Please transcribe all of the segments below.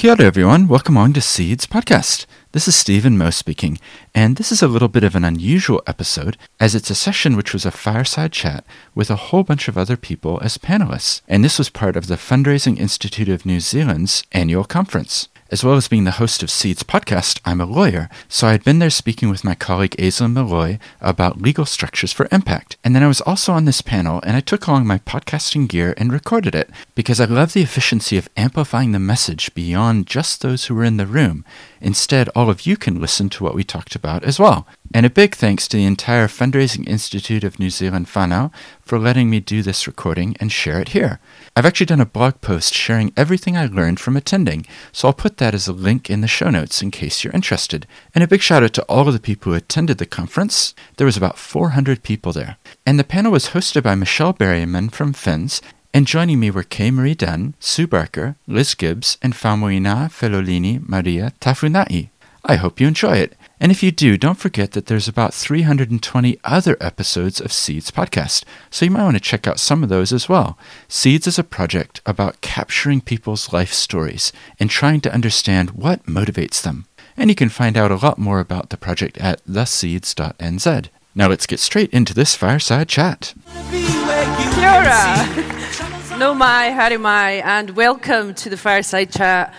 Kia ora, everyone. Welcome on to Seeds Podcast. This is Stephen Moe speaking, and this is a little bit of an unusual episode as it's a session which was a fireside chat with a whole bunch of other people as panelists, and this was part of the Fundraising Institute of New Zealand's annual conference. As well as being the host of Seeds podcast, I'm a lawyer, so I had been there speaking with my colleague Aislinn Malloy about legal structures for impact. And then I was also on this panel, and I took along my podcasting gear and recorded it because I love the efficiency of amplifying the message beyond just those who were in the room. Instead, all of you can listen to what we talked about as well. And a big thanks to the entire Fundraising Institute of New Zealand whānau for letting me do this recording and share it here. I've actually done a blog post sharing everything I learned from attending, so I'll put that as a link in the show notes in case you're interested. And a big shout out to all of the people who attended the conference. There was about 400 people there. And the panel was hosted by Michelle Berryman from FINZ, and joining me were Kay Marie Dunn, Sue Barker, Liz Gibbs, and Faumuina Felolini Maria Tafunai. I hope you enjoy it. And if you do, don't forget that there's about 320 other episodes of Seeds podcast, so you might want to check out some of those as well. Seeds is a project about capturing people's life stories and trying to understand what motivates them. And you can find out a lot more about the project at theseeds.nz. Now let's get straight into this fireside chat. Kia ora. no mai, haere mai, and welcome to the fireside chat.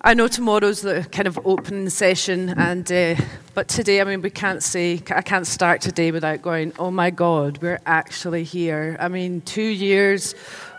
I know tomorrow's the kind of open session, and uh, but today, I mean, we can't say I can't start today without going. Oh my God, we're actually here. I mean, two years,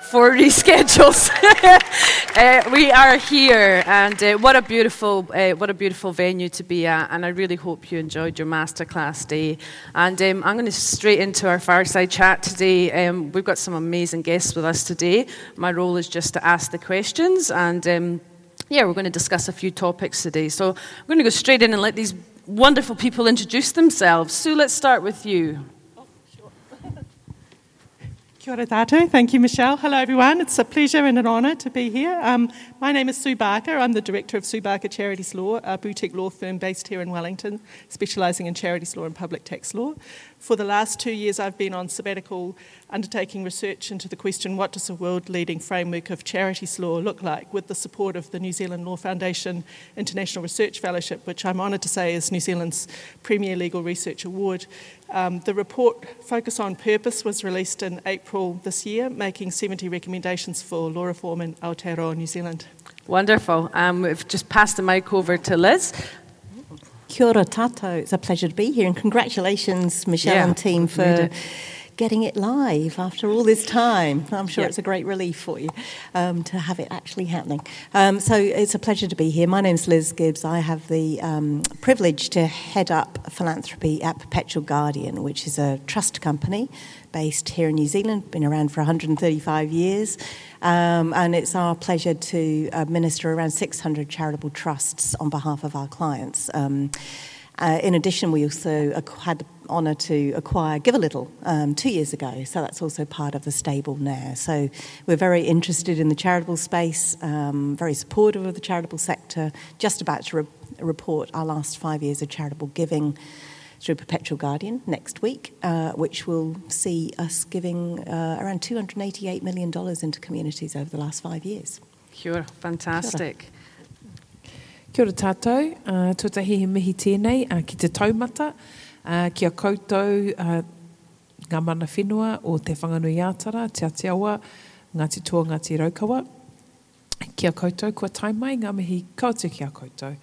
four reschedules. uh, we are here, and uh, what a beautiful, uh, what a beautiful venue to be at. And I really hope you enjoyed your masterclass day. And um, I'm going to straight into our fireside chat today. Um, we've got some amazing guests with us today. My role is just to ask the questions and. Um, yeah, we're going to discuss a few topics today. So I'm going to go straight in and let these wonderful people introduce themselves. Sue, let's start with you. Tātou. Thank you, Michelle. Hello, everyone. It's a pleasure and an honour to be here. Um, my name is Sue Barker. I'm the director of Sue Barker Charities Law, a boutique law firm based here in Wellington, specialising in charities law and public tax law. For the last two years, I've been on sabbatical undertaking research into the question what does a world leading framework of charities law look like with the support of the New Zealand Law Foundation International Research Fellowship, which I'm honoured to say is New Zealand's premier legal research award. Um, the report, Focus on Purpose, was released in April this year, making 70 recommendations for law reform in Aotearoa, New Zealand. Wonderful. Um, we've just passed the mic over to Liz. Kia ora tātou. It's a pleasure to be here, and congratulations, Michelle Yeah, and team, for getting it live after all this time. I'm sure it's a great relief for you um, to have it actually happening. Um, so it's a pleasure to be here. My name's Liz Gibbs. I have the um, privilege to head up philanthropy at Perpetual Guardian, which is a trust company based here in New Zealand, been around for 135 years. Um, and it's our pleasure to administer around 600 charitable trusts on behalf of our clients. Um, uh, in addition, we also had the honour to acquire Give a Little um, two years ago, so that's also part of the stable now. So we're very interested in the charitable space, um, very supportive of the charitable sector, just about to re- report our last five years of charitable giving through Perpetual Guardian next week, uh, which will see us giving uh, around $288 million into communities over the last five years. Sure, fantastic. Kia ora tātou, uh, tūtahi he mihi tēnei uh, ki te taumata, uh, kia koutou uh, ngā mana whenua o te Whanganui-a-Tara, te Atiawa, Ngāti Toa, Ngāti Raukawa. Kia koutou, kua taimai, ngā mihi kaute kia koutou.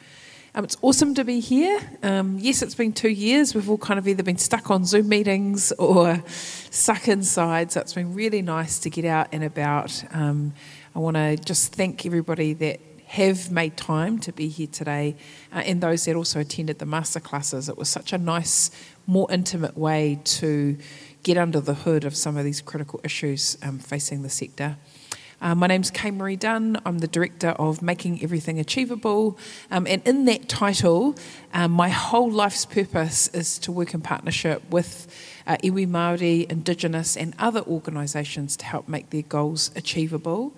Um, it's awesome to be here. Um, yes, it's been two years. We've all kind of either been stuck on Zoom meetings or stuck inside, so it's been really nice to get out and about. Um, I want to just thank everybody that have made time to be here today uh, and those that also attended the masterclasses. It was such a nice, more intimate way to get under the hood of some of these critical issues um, facing the sector. Uh, my name's Kay Marie Dunn. I'm the director of Making Everything Achievable. Um, and in that title, um, my whole life's purpose is to work in partnership with uh, iwi Māori, Indigenous, and other organisations to help make their goals achievable.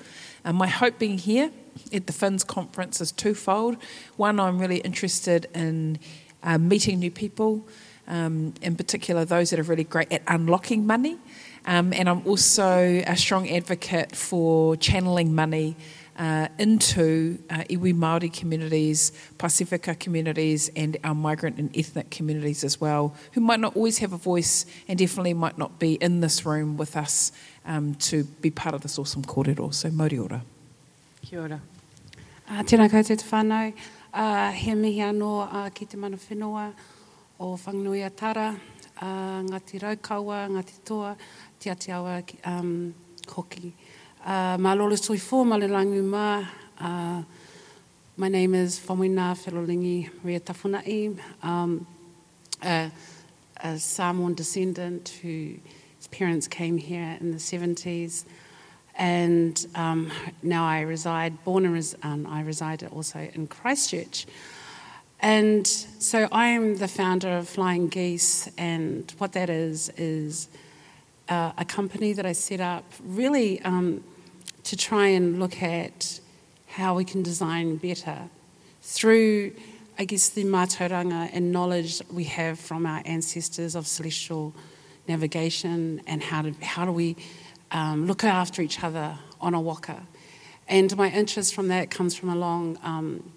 My hope being here at the FINZ conference is twofold. One, I'm really interested in uh, meeting new people, um, in particular those that are really great at unlocking money. Um, and I'm also a strong advocate for channeling money uh, into uh, iwi Māori communities, Pacifica communities, and our migrant and ethnic communities as well, who might not always have a voice and definitely might not be in this room with us um, to be part of this awesome kōrero. So, mauri ora. Kia ora. Uh, tēnā koutou te whānau. Uh, he mihi anō uh, ki te mana whenua o Whanganui Tara, uh, Ngāti Raukaua, Ngāti Toa, Te Atiawa um, Hoki. Uh, mā lolo soi fō, ma. Uh, my name is Faumuina Felolini Ria Tafunai. Um, a, a Samoan descendant whose parents came here in the 70s. And um, now I reside, born and res- um, I reside also in Christchurch. And so I am the founder of Flying Geese, and what that is is uh, a company that I set up really um, to try and look at how we can design better through, I guess, the mātauranga and knowledge we have from our ancestors of celestial navigation and how, to, how do we um, look after each other on a waka. And my interest from that comes from a long um,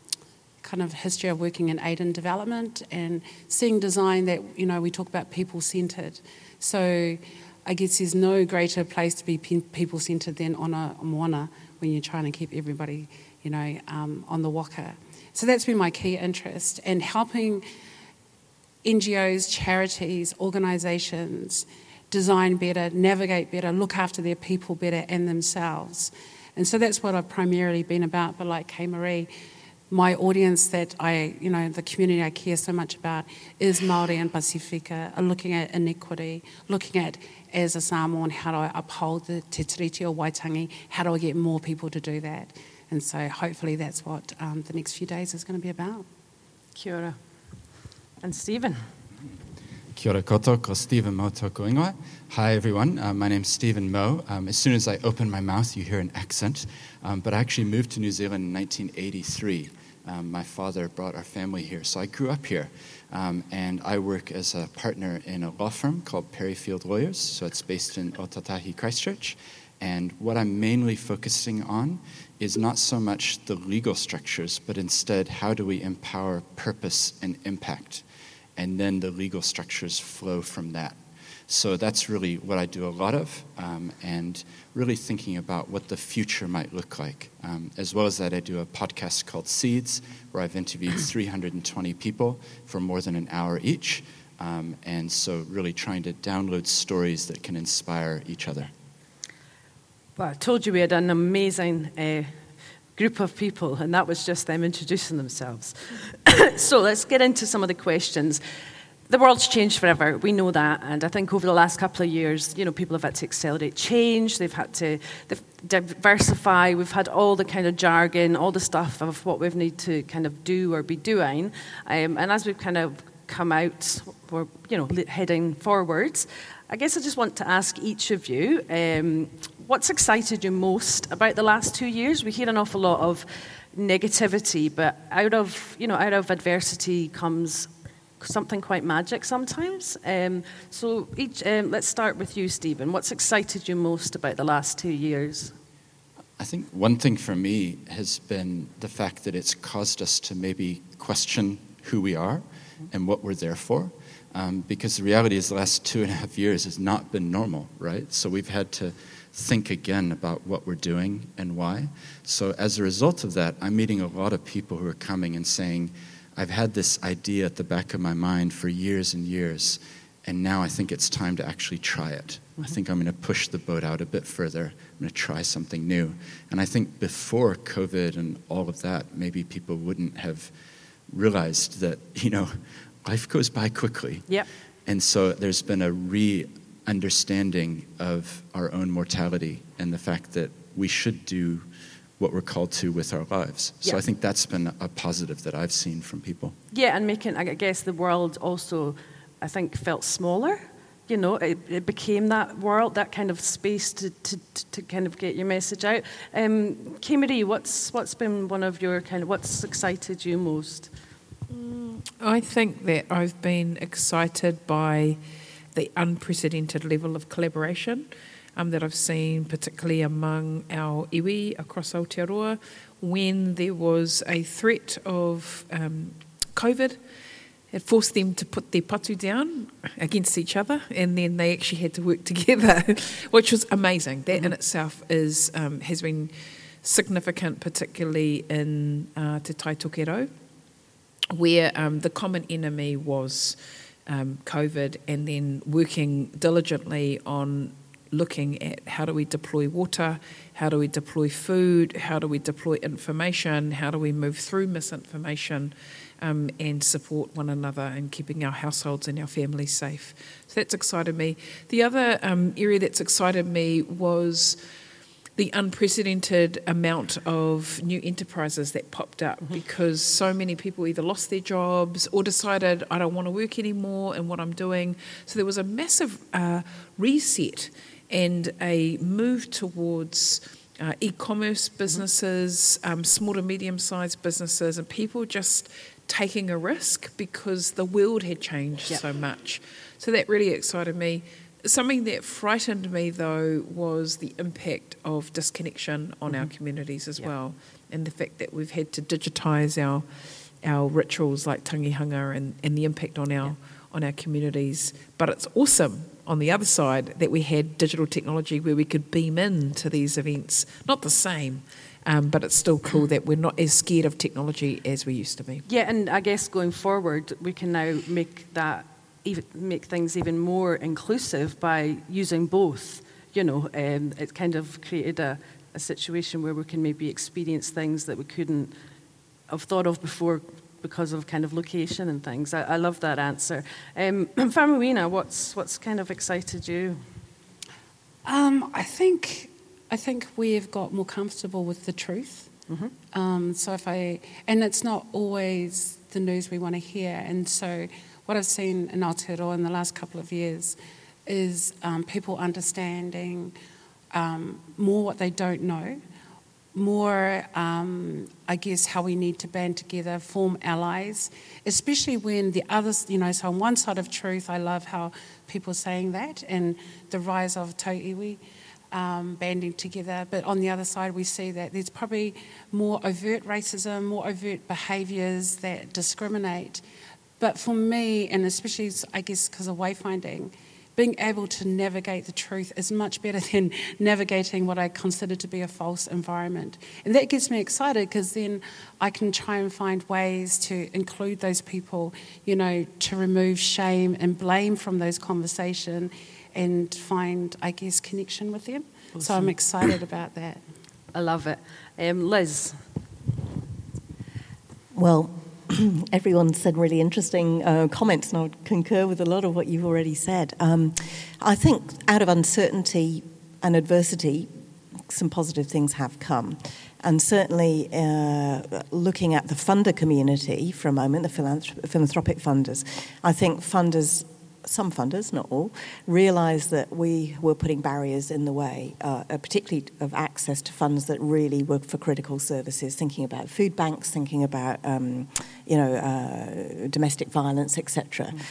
kind of history of working in aid and development and seeing design that, you know, we talk about people centered. So I guess there's no greater place to be people centered than on a moana when you're trying to keep everybody, you know, um, on the waka. So that's been my key interest and helping NGOs, charities, organisations design better, navigate better, look after their people better and themselves. And so that's what I've primarily been about. But like Kay Marie, my audience that I, you know, the community I care so much about is Māori and Pacifica, looking at inequity, looking at, as a Samoan, how do I uphold the Te Tiriti o Waitangi, how do I get more people to do that? And so hopefully that's what um, the next few days is going to be about. Kia ora. And Stephen. Kia ora koto, ko Stephen Moe toko ingoa. Hi everyone, uh, my name's Stephen Moe. Um, as soon as I open my mouth, you hear an accent. Um, but I actually moved to New Zealand in 1983. Um, my father brought our family here, so I grew up here. Um, and I work as a partner in a law firm called Parry Field Lawyers, so it's based in Ōtautahi, Christchurch. And what I'm mainly focusing on is not so much the legal structures, but instead how do we empower purpose and impact? And then the legal structures flow from that. So that's really what I do a lot of, um, and really thinking about what the future might look like. Um, as well as that, I do a podcast called Seeds, where I've interviewed 320 people for more than an hour each. Um, and so, really trying to download stories that can inspire each other. Well, I told you we had an amazing uh, group of people, and that was just them introducing themselves. so let's get into some of the questions. The world's changed forever. We know that, and I think over the last couple of years, you know, people have had to accelerate change. They've had to diversify. We've had all the kind of jargon, all the stuff of what we've need to kind of do or be doing. Um, and as we've kind of come out, we're you know heading forwards. I guess I just want to ask each of you um, what's excited you most about the last two years? We hear an awful lot of negativity, but out of you know out of adversity comes something quite magic sometimes. Um, so each, um, let's start with you, Stephen. What's excited you most about the last two years? I think one thing for me has been the fact that it's caused us to maybe question who we are and what we're there for. Um, because the reality is, the last two and a half years has not been normal, right? So we've had to think again about what we're doing and why. So as a result of that, I'm meeting a lot of people who are coming and saying, I've had this idea at the back of my mind for years and years, and now I think it's time to actually try it. Mm-hmm. I think I'm going to push the boat out a bit further. I'm going to try something new. And I think before COVID and all of that, maybe people wouldn't have realized that, you know, life goes by quickly. Yep. And so there's been a re understanding of our own mortality and the fact that we should do what we're called to with our lives. So I think that's been a positive that I've seen from people. Yeah, and making, I guess, the world also, I think, felt smaller. You know, it, it became that world, that kind of space to, to, to kind of get your message out. Um, Marie, what's, what's been one of your kind of, what's excited you most? I think that I've been excited by the unprecedented level of collaboration um, that I've seen, particularly among our iwi across Aotearoa, when there was a threat of um, COVID. It forced them to put their patu down against each other, and then they actually had to work together, which was amazing. That mm-hmm. in itself is um, has been significant, particularly in uh, Te Tai Tokerau, where um, the common enemy was um, COVID, and then working diligently on looking at how do we deploy water, how do we deploy food, how do we deploy information, how do we move through misinformation um, and support one another and keeping our households and our families safe. So that's excited me. The other um, area that's excited me was the unprecedented amount of new enterprises that popped up mm-hmm. because so many people either lost their jobs or decided, I don't want to work anymore and what I'm doing. So there was a massive uh, reset and a move towards uh, e commerce businesses, um, small to medium sized businesses, and people just taking a risk because the world had changed yep. so much. So that really excited me. Something that frightened me though was the impact of disconnection on mm-hmm. our communities as yep. well, and the fact that we've had to digitise our our rituals like tangihanga and, and the impact on our yep. On our communities. But it's awesome on the other side that we had digital technology where we could beam in to these events. Not the same, um, but it's still cool that we're not as scared of technology as we used to be. Yeah, and I guess going forward, we can now make that even, make things even more inclusive by using both. You know, um, it kind of created a, a situation where we can maybe experience things that we couldn't have thought of before because of kind of location and things. I, I love that answer. Um, what's what's kind of excited you? Um, I think I think we've got more comfortable with the truth. Mm-hmm. Um, so if I, and it's not always the news we want to hear. And so what I've seen in Aotearoa in the last couple of years is um, people understanding um, more what they don't know, more, um, I guess, how we need to band together, form allies, especially when the others, you know, so on one side of truth, I love how people are saying that and the rise of tauiwi um, banding together. But on the other side, we see that there's probably more overt racism, more overt behaviours that discriminate. But for me, and especially, I guess, because of wayfinding, being able to navigate the truth is much better than navigating what I consider to be a false environment. And that gets me excited because then I can try and find ways to include those people, you know, to remove shame and blame from those conversations and find, I guess, connection with them. Awesome. So I'm excited about that. I love it. Um, Liz. Well, everyone said really interesting uh, comments, and I would concur with a lot of what you've already said. Um, I think out of uncertainty and adversity, some positive things have come. And certainly, uh, looking at the funder community for a moment, the philanthropic funders, I think funders some funders, not all, realised that we were putting barriers in the way, uh, uh, particularly of access to funds that really were for critical services, thinking about food banks, thinking about um, you know uh, domestic violence, etc. Mm.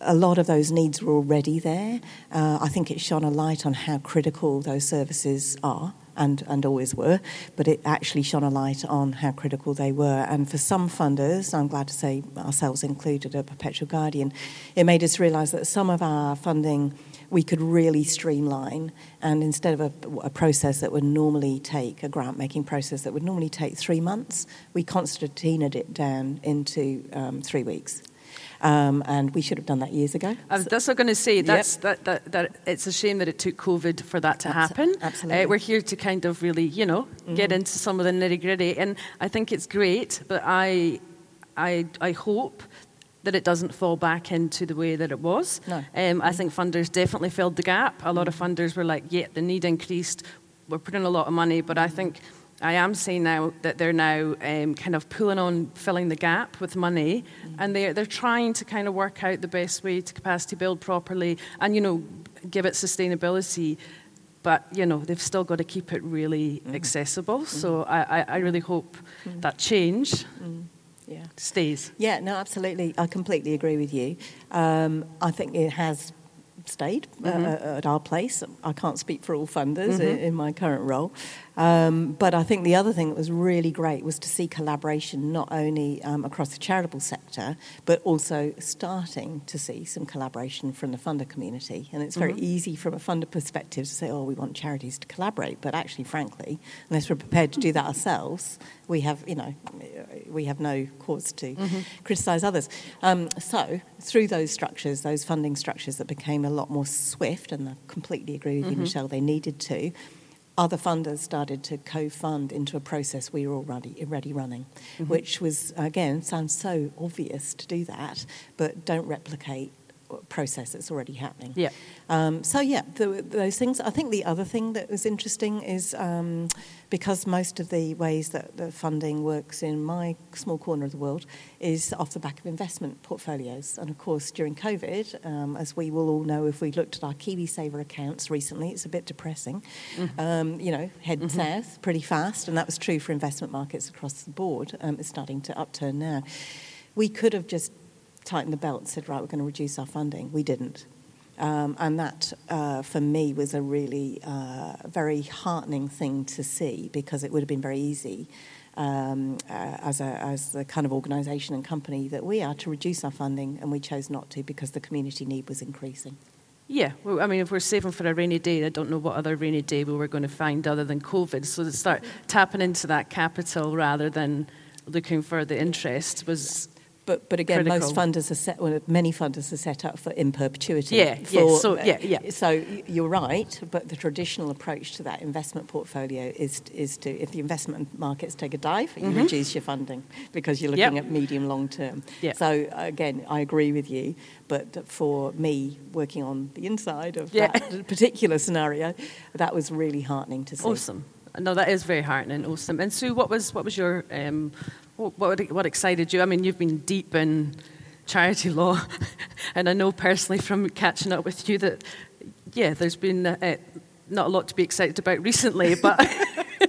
A lot of those needs were already there. Uh, I think it shone a light on how critical those services are and, and always were, but it actually shone a light on how critical they were. And for some funders, I'm glad to say ourselves included, a Perpetual Guardian, it made us realise that some of our funding we could really streamline. And instead of a, a, process that would normally take, a grant making process that would normally take three months, we Constantinaed it down into um, three weeks. Um, and we should have done that years ago. I was just going to say that's yep. that, that, that it's a shame that it took COVID for that to happen. Absolutely, uh, we're here to kind of really, you know, mm-hmm. get into some of the nitty gritty, and I think it's great. But I, I, I hope that it doesn't fall back into the way that it was. No. Um, I mm-hmm. think funders definitely filled the gap. A lot of mm-hmm. funders were like, yeah, the need increased. We're putting a lot of money, but I think I am seeing now that they're now um, kind of pulling on filling the gap with money, mm-hmm. and they're they're trying to kind of work out the best way to capacity build properly, and you know, give it sustainability. But you know, they've still got to keep it really mm-hmm. accessible. Mm-hmm. So I, I, I, really hope mm-hmm. that change mm-hmm. yeah. stays. Yeah, no, absolutely. I completely agree with you. Um, I think it has stayed uh, mm-hmm. at our place. I can't speak for all funders in, in, my current role. Um, but I think the other thing that was really great was to see collaboration not only um, across the charitable sector, but also starting to see some collaboration from the funder community. And it's very mm-hmm. easy from a funder perspective to say, oh, we want charities to collaborate. But actually, frankly, unless we're prepared to do that ourselves, we have, you know, we have no cause to mm-hmm. criticise others. Um, so through those structures, those funding structures that became a lot more swift, and I completely agree with you, mm-hmm. Michelle, they needed to other funders started to co-fund into a process we were already already running, mm-hmm. which was again sounds so obvious to do that, but don't replicate process that's already happening. Yeah. Um, so yeah, the, those things. I think the other thing that was interesting is um, because most of the ways that the funding works in my small corner of the world is off the back of investment portfolios. And of course, during COVID, um, as we will all know, if we looked at our KiwiSaver accounts recently, it's a bit depressing. Mm-hmm. Um, you know, head mm-hmm. south pretty fast, and that was true for investment markets across the board. Um, it's starting to upturn now. We could have just tightened the belt and said, right, we're going to reduce our funding. We didn't. Um, and that, uh, for me, was a really uh, very heartening thing to see because it would have been very easy um, uh, as, a, as the kind of organisation and company that we are to reduce our funding, and we chose not to because the community need was increasing. Yeah, well, I mean, if we're saving for a rainy day, I don't know what other rainy day we were going to find other than COVID. So to start tapping into that capital rather than looking for the interest was but, but again, critical. most funders are set, well, many funders are set up for in perpetuity. Yeah, for, yeah, so, yeah, yeah. So you're right, but the traditional approach to that investment portfolio is, is to, if the investment markets take a dive, you mm-hmm. reduce your funding because you're looking yep. at medium long term. Yep. So again, I agree with you, but for me, working on the inside of yeah. that particular scenario, that was really heartening to see. Awesome. No, that is very heartening. Awesome. And Sue, what was what was your um, what, what excited you? I mean, you've been deep in charity law, and I know personally from catching up with you that, yeah, there's been uh, not a lot to be excited about recently, but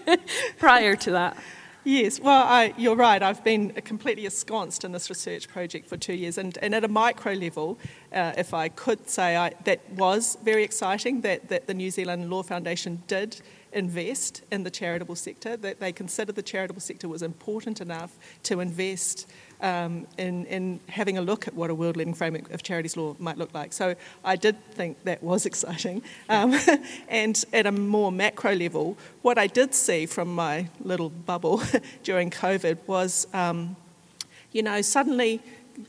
prior to that. Yes, well, I, you're right. I've been completely ensconced in this research project for two years, and, and at a micro level, uh, if I could say, I, that was very exciting that, that the New Zealand Law Foundation did invest in the charitable sector, that they considered the charitable sector was important enough to invest um, in, in having a look at what a world leading framework of charities law might look like. So I did think that was exciting. Um, and at a more macro level, what I did see from my little bubble during COVID was, um, you know, suddenly,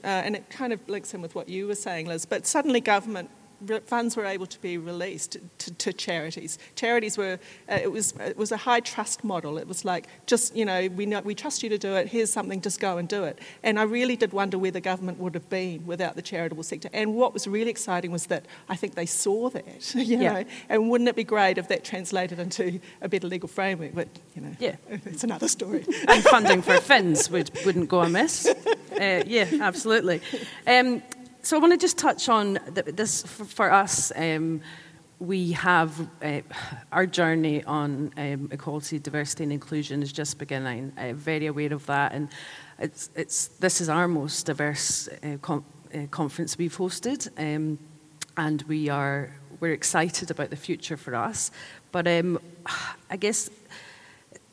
uh, and it kind of links in with what you were saying, Liz, but suddenly government funds were able to be released to, to charities. Charities were, uh, it, was, it was a high trust model. It was like, just, you know we, know, we trust you to do it, here's something, just go and do it. And I really did wonder where the government would have been without the charitable sector. And what was really exciting was that I think they saw that, you know, yeah. and wouldn't it be great if that translated into a better legal framework? But, you know, yeah. it's another story. and funding for FINZ would, wouldn't go amiss. Uh, yeah, absolutely. Um, so I want to just touch on this for, us. Um, we have uh, our journey on um, equality, diversity, and inclusion is just beginning. I'm very aware of that, and it's, it's this is our most diverse uh, com- uh, conference we've hosted, um, and we are we're excited about the future for us. But um, I guess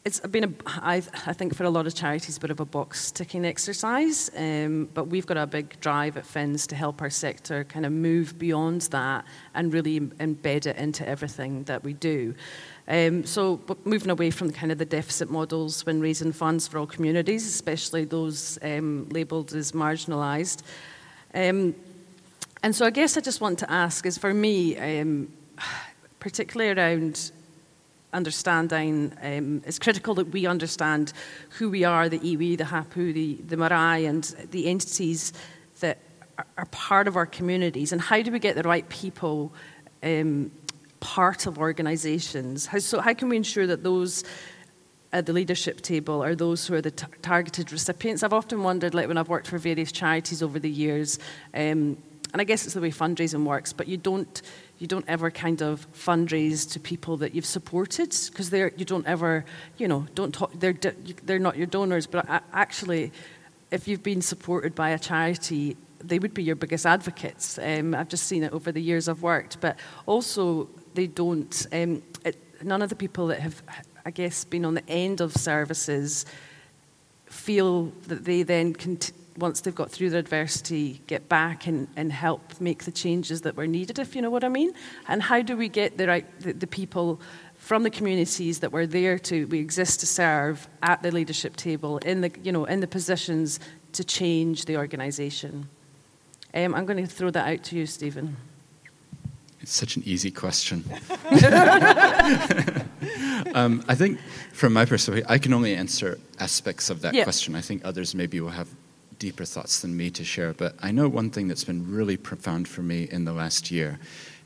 it's been, a, I, think, for a lot of charities, a bit of a box ticking exercise. Um, but we've got a big drive at FINZ to help our sector kind of move beyond that and really embed it into everything that we do. Um, so, moving away from kind of the deficit models when raising funds for all communities, especially those um, labelled as marginalised. Um, and so, I guess I just want to ask is for me, um, particularly around understanding, um, it's critical that we understand who we are, the iwi, the hapu, the, the marae, and the entities that are, part of our communities, and how do we get the right people um, part of organisations? How, so how can we ensure that those at the leadership table are those who are the t- targeted recipients? I've often wondered, like when I've worked for various charities over the years, um, and I guess it's the way fundraising works, but you don't you don't ever kind of fundraise to people that you've supported because they're you don't ever you know don't talk they're they're not your donors but actually if you've been supported by a charity they would be your biggest advocates. Um, I've just seen it over the years I've worked, but also they don't. Um, it, none of the people that have, I guess, been on the end of services feel that they then can. Once they've got through their adversity, get back and, and help make the changes that were needed, if you know what I mean? And how do we get the right the, the people from the communities that we're there to we exist to serve at the leadership table in the you know in the positions to change the organisation? Um, I'm going to throw that out to you, Stephen. It's such an easy question. um, I think, from my perspective, I can only answer aspects of that Yeah. question. I think others maybe will have deeper thoughts than me to share. But I know one thing that's been really profound for me in the last year,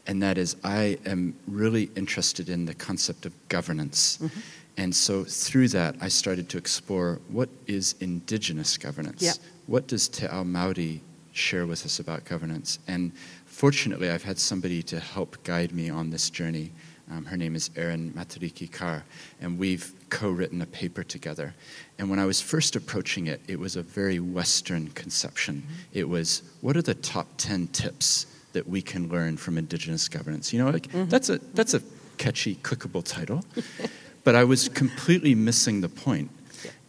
and that is I am really interested in the concept of governance. Mm-hmm. And so through that, I started to explore what is indigenous governance? Yeah. What does Te Ao Māori share with us about governance? And fortunately, I've had somebody to help guide me on this journey. Um, her name is Erin Matariki Carr, and we've co written a paper together. And when I was first approaching it, it was a very Western conception. It was what are the top 10 tips that we can learn from Indigenous governance? You know, like, that's, a, that's a catchy, clickable title. but I was completely missing the point.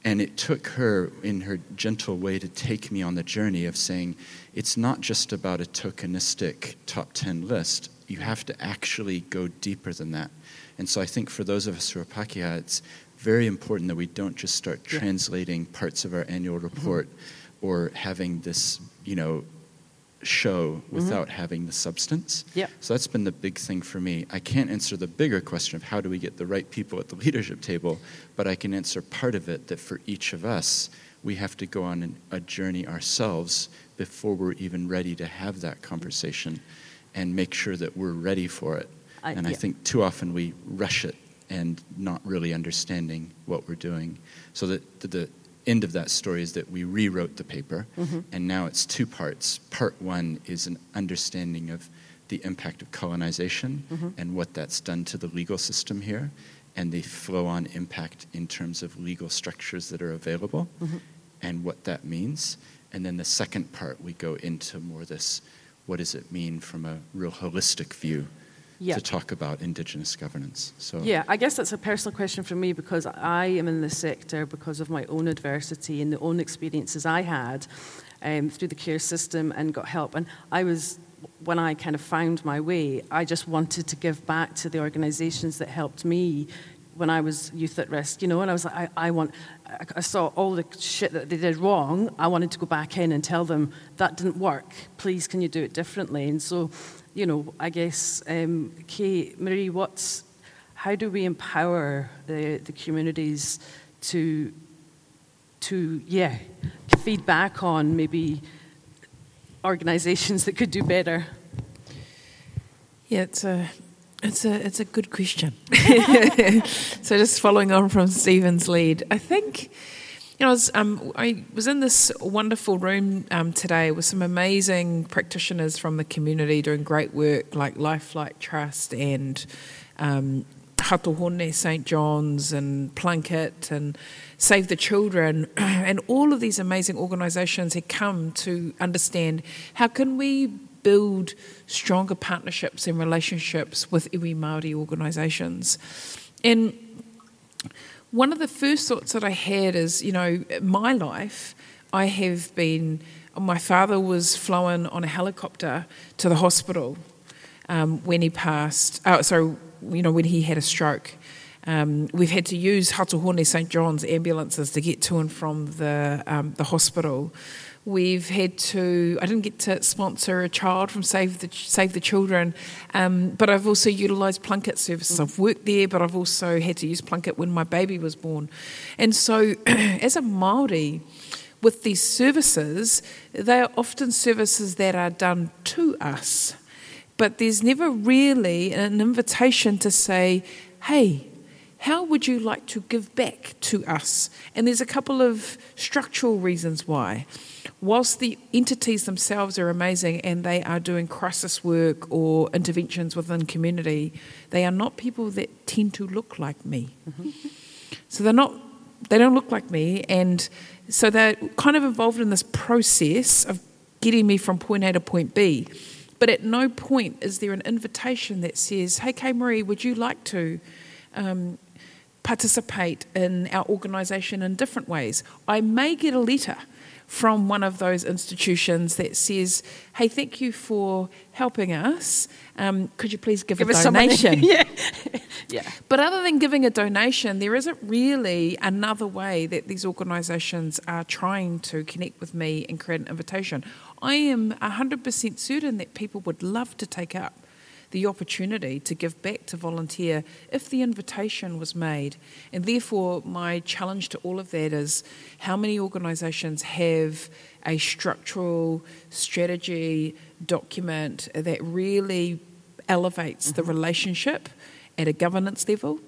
And it took her, in her gentle way, to take me on the journey of saying, it's not just about a tokenistic top 10 list. You have to actually go deeper than that. And so I think for those of us who are Pakeha, it's very important that we don't just start Yeah. translating parts of our annual mm-hmm. report or having this, you know, show mm-hmm. without having the substance. Yep. So that's been the big thing for me. I can't answer the bigger question of how do we get the right people at the leadership table, but I can answer part of it that for each of us, we have to go on an, a journey ourselves before we're even ready to have that conversation and make sure that we're ready for it. I- and I think too often we rush it and not really understanding what we're doing. So that the, the end of that story is that we rewrote the paper, Mm-hmm. and now it's two parts. Part one is an understanding of the impact of colonization Mm-hmm. and what that's done to the legal system here, and the flow on impact in terms of legal structures that are available Mm-hmm. and what that means. And then the second part, we go into more this what does it mean from a real holistic view Yeah. to talk about Indigenous governance. So Yeah, I guess that's a personal question for me because I am in this sector because of my own adversity and the own experiences I had um, through the care system and got help. And I was, when I kind of found my way, I just wanted to give back to the organisations that helped me when I was youth at risk, you know, and I was like, I, I want, I, saw all the shit that they did wrong. I wanted to go back in and tell them that didn't work. Please, can you do it differently? And so, you know, I guess, um, Marie, what's, how do we empower the, the communities to, to, yeah, feed back on maybe organisations that could do better? Yeah, it's a it's a it's a good question. so just following on from Stephen's lead, I think you know I was, um, I was in this wonderful room um, today with some amazing practitioners from the community doing great work like Lifelight Trust and. Um, Hato Hone St. John's and Plunkett and Save the Children and all of these amazing organisations had come to understand how can we build stronger partnerships and relationships with iwi Māori organisations. And one of the first thoughts that I had is, you know, my life, I have been, my father was flown on a helicopter to the hospital um, when he passed, oh, sorry, you know, when he had a stroke. Um, we've had to use Hato Hone St John's ambulances to get to and from the, um, the hospital. We've had to, I didn't get to sponsor a child from Save the, Save the Children, um, but I've also utilised Plunkett services. I've worked there, but I've also had to use Plunkett when my baby was born. And so, as a Māori, with these services, they are often services that are done to us but there's never really an invitation to say, hey, how would you like to give back to us? And there's a couple of structural reasons why. Whilst the entities themselves are amazing and they are doing crisis work or interventions within community, they are not people that tend to look like me. So they're not, they don't look like me, and so they're kind of involved in this process of getting me from point A to point B. But at no point is there an invitation that says, hey, Kay Marie, would you like to um, participate in our organisation in different ways? I may get a letter from one of those institutions that says, hey, thank you for helping us. Um, could you please give, give a donation? yeah. yeah. But other than giving a donation, there isn't really another way that these organisations are trying to connect with me and create an invitation. I am 100% certain that people would love to take up the opportunity to give back to volunteer if the invitation was made. And therefore, my challenge to all of that is how many organisations have a structural strategy document that really elevates mm-hmm. the relationship at a governance level.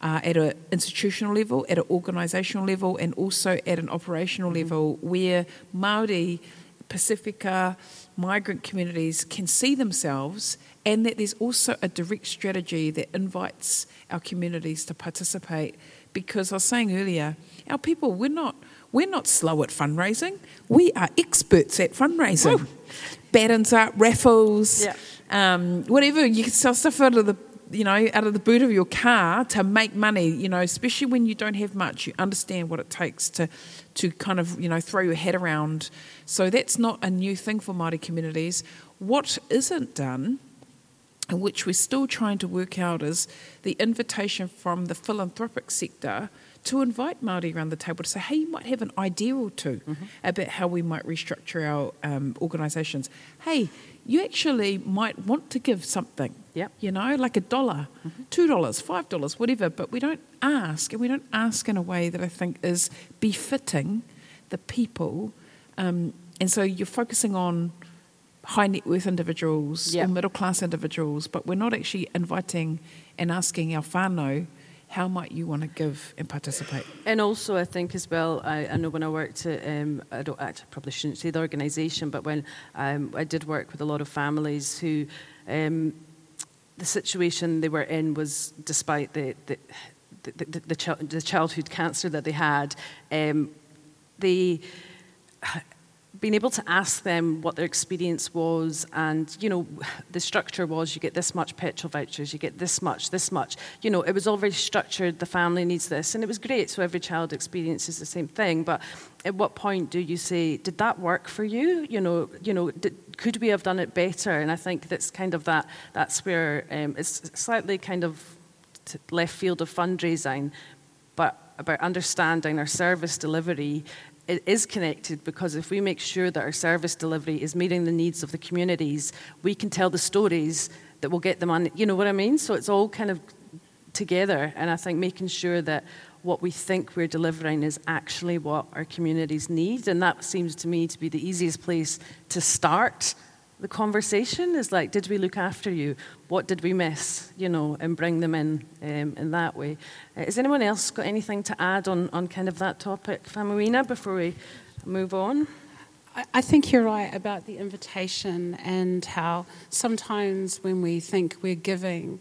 Uh, at an institutional level, at an organisational level, and also at an operational mm-hmm. level, where Maori, Pacifica, migrant communities can see themselves and that there's also a direct strategy that invites our communities to participate because I was saying earlier, our people, we're not, we're not slow at fundraising. We are experts at fundraising. Woo. Battens up, raffles, yeah. um, whatever. You can sell stuff out of the you know, out of the boot of your car to make money, you know, especially when you don't have much, you understand what it takes to, to kind of, you know, throw your head around. So that's not a new thing for Māori communities. What isn't done which we're still trying to work out is the invitation from the philanthropic sector to invite Māori around the table to say, hey, you might have an idea or 2 mm-hmm. about how we might restructure our um, organisations. Hey, you actually might want to give something, yep. you know, like a dollar, mm-hmm. $2, $5, whatever, but we don't ask, and we don't ask in a way that I think is befitting the people. Um, and so you're focusing on high net worth individuals yep. or middle class individuals, but we're not actually inviting and asking our whānau how might you want to give and participate? And also, I think as well, I, I know when I worked at, um, I don't actually probably shouldn't say the organisation, but when um, I did work with a lot of families who um, the situation they were in was despite the, the, the, the, the, the childhood cancer that they had, um, they being able to ask them what their experience was and you know the structure was you get this much petrol vouchers you get this much this much. You know it was all very structured the family needs this and it was great so every child experiences the same thing but at what point do you say did that work for you? You know you know did, could we have done it better? And i think that's kind of that that's where um, it's slightly kind of left field of fundraising but about understanding our service delivery it is connected because if we make sure that our service delivery is meeting the needs of the communities, we can tell the stories that will get them on. You know what I mean? So it's all kind of together. And I think making sure that what we think we're delivering is actually what our communities need. And that seems to me to be the easiest place to start the conversation is like, did we look after you? What did we miss? You know, and bring them in um, in that way. Uh, has anyone else got anything to add on, on kind of that topic, Faumuina, before we move on? I think you're right about the invitation and how sometimes when we think we're giving,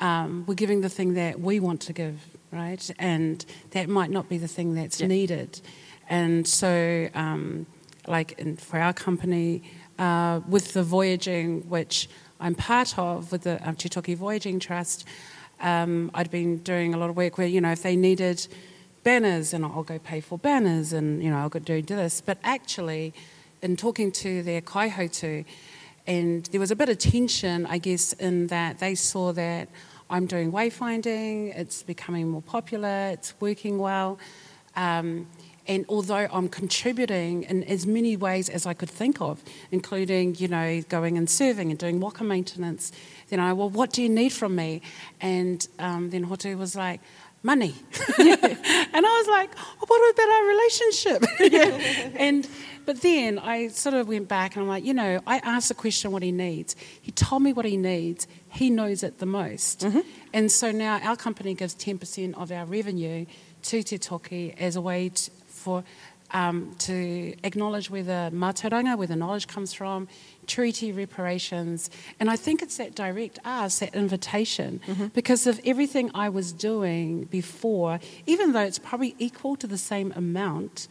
um, we're giving the thing that we want to give, right? And that might not be the thing that's yeah. needed. And so, um, like in, for our company, uh, with the voyaging, which I'm part of, with the um, Voyaging Trust, um, I'd been doing a lot of work where, you know, if they needed banners, and I'll go pay for banners, and, you know, I'll go do this. But actually, in talking to their kaihautū, and there was a bit of tension, I guess, in that they saw that I'm doing wayfinding, it's becoming more popular, it's working well. Um, and although I'm contributing in as many ways as I could think of, including, you know, going and serving and doing waka maintenance, then I, well, what do you need from me? And um, then Hotu was like, money. and I was like, oh, what about our relationship? and but then I sort of went back and I'm like, you know, I asked the question what he needs. He told me what he needs. He knows it the most. Mm-hmm. And so now our company gives 10% of our revenue to Te Toki as a way to, for um, to acknowledge where the mātauranga, where the knowledge comes from, treaty reparations. And I think it's that direct ask, that invitation, mm-hmm. because of everything I was doing before, even though it's probably equal to the same amount,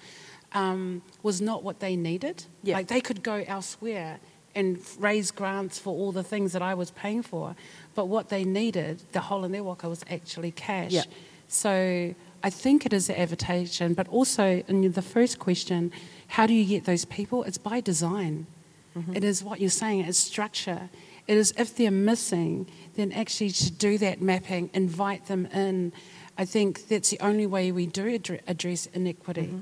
um, was not what they needed. Yeah. Like they could go elsewhere and raise grants for all the things that I was paying for, but what they needed, the hole in their waka, was actually cash. Yeah. So I think it is the adaptation, but also in the first question, how do you get those people? It's by design. Mm-hmm. It is what you're saying, it's structure. It is if they're missing, then actually to do that mapping, invite them in. I think that's the only way we do address inequity. Mm-hmm.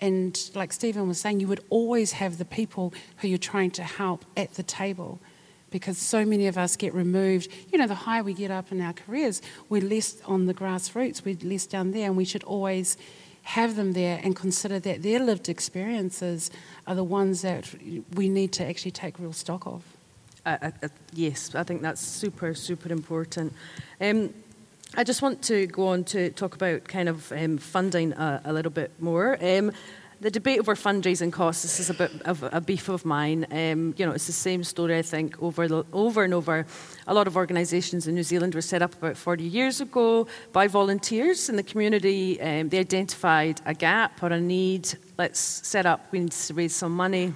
And like Stephen was saying, you would always have the people who you're trying to help at the table because so many of us get removed. You know, the higher we get up in our careers, we're less on the grassroots, we're less down there, and we should always have them there and consider that their lived experiences are the ones that we need to actually take real stock of. Uh, uh, uh, yes, I think that's super, super important. Um, I just want to go on to talk about kind of um, funding a, a little bit more. Um, the debate over fundraising costs, this is a bit of a beef of mine. Um, you know, it's the same story, I think, over, over and over. A lot of organisations in New Zealand were set up about 40 years ago by volunteers in the community. Um, they identified a gap or a need. Let's set up, we need to raise some money.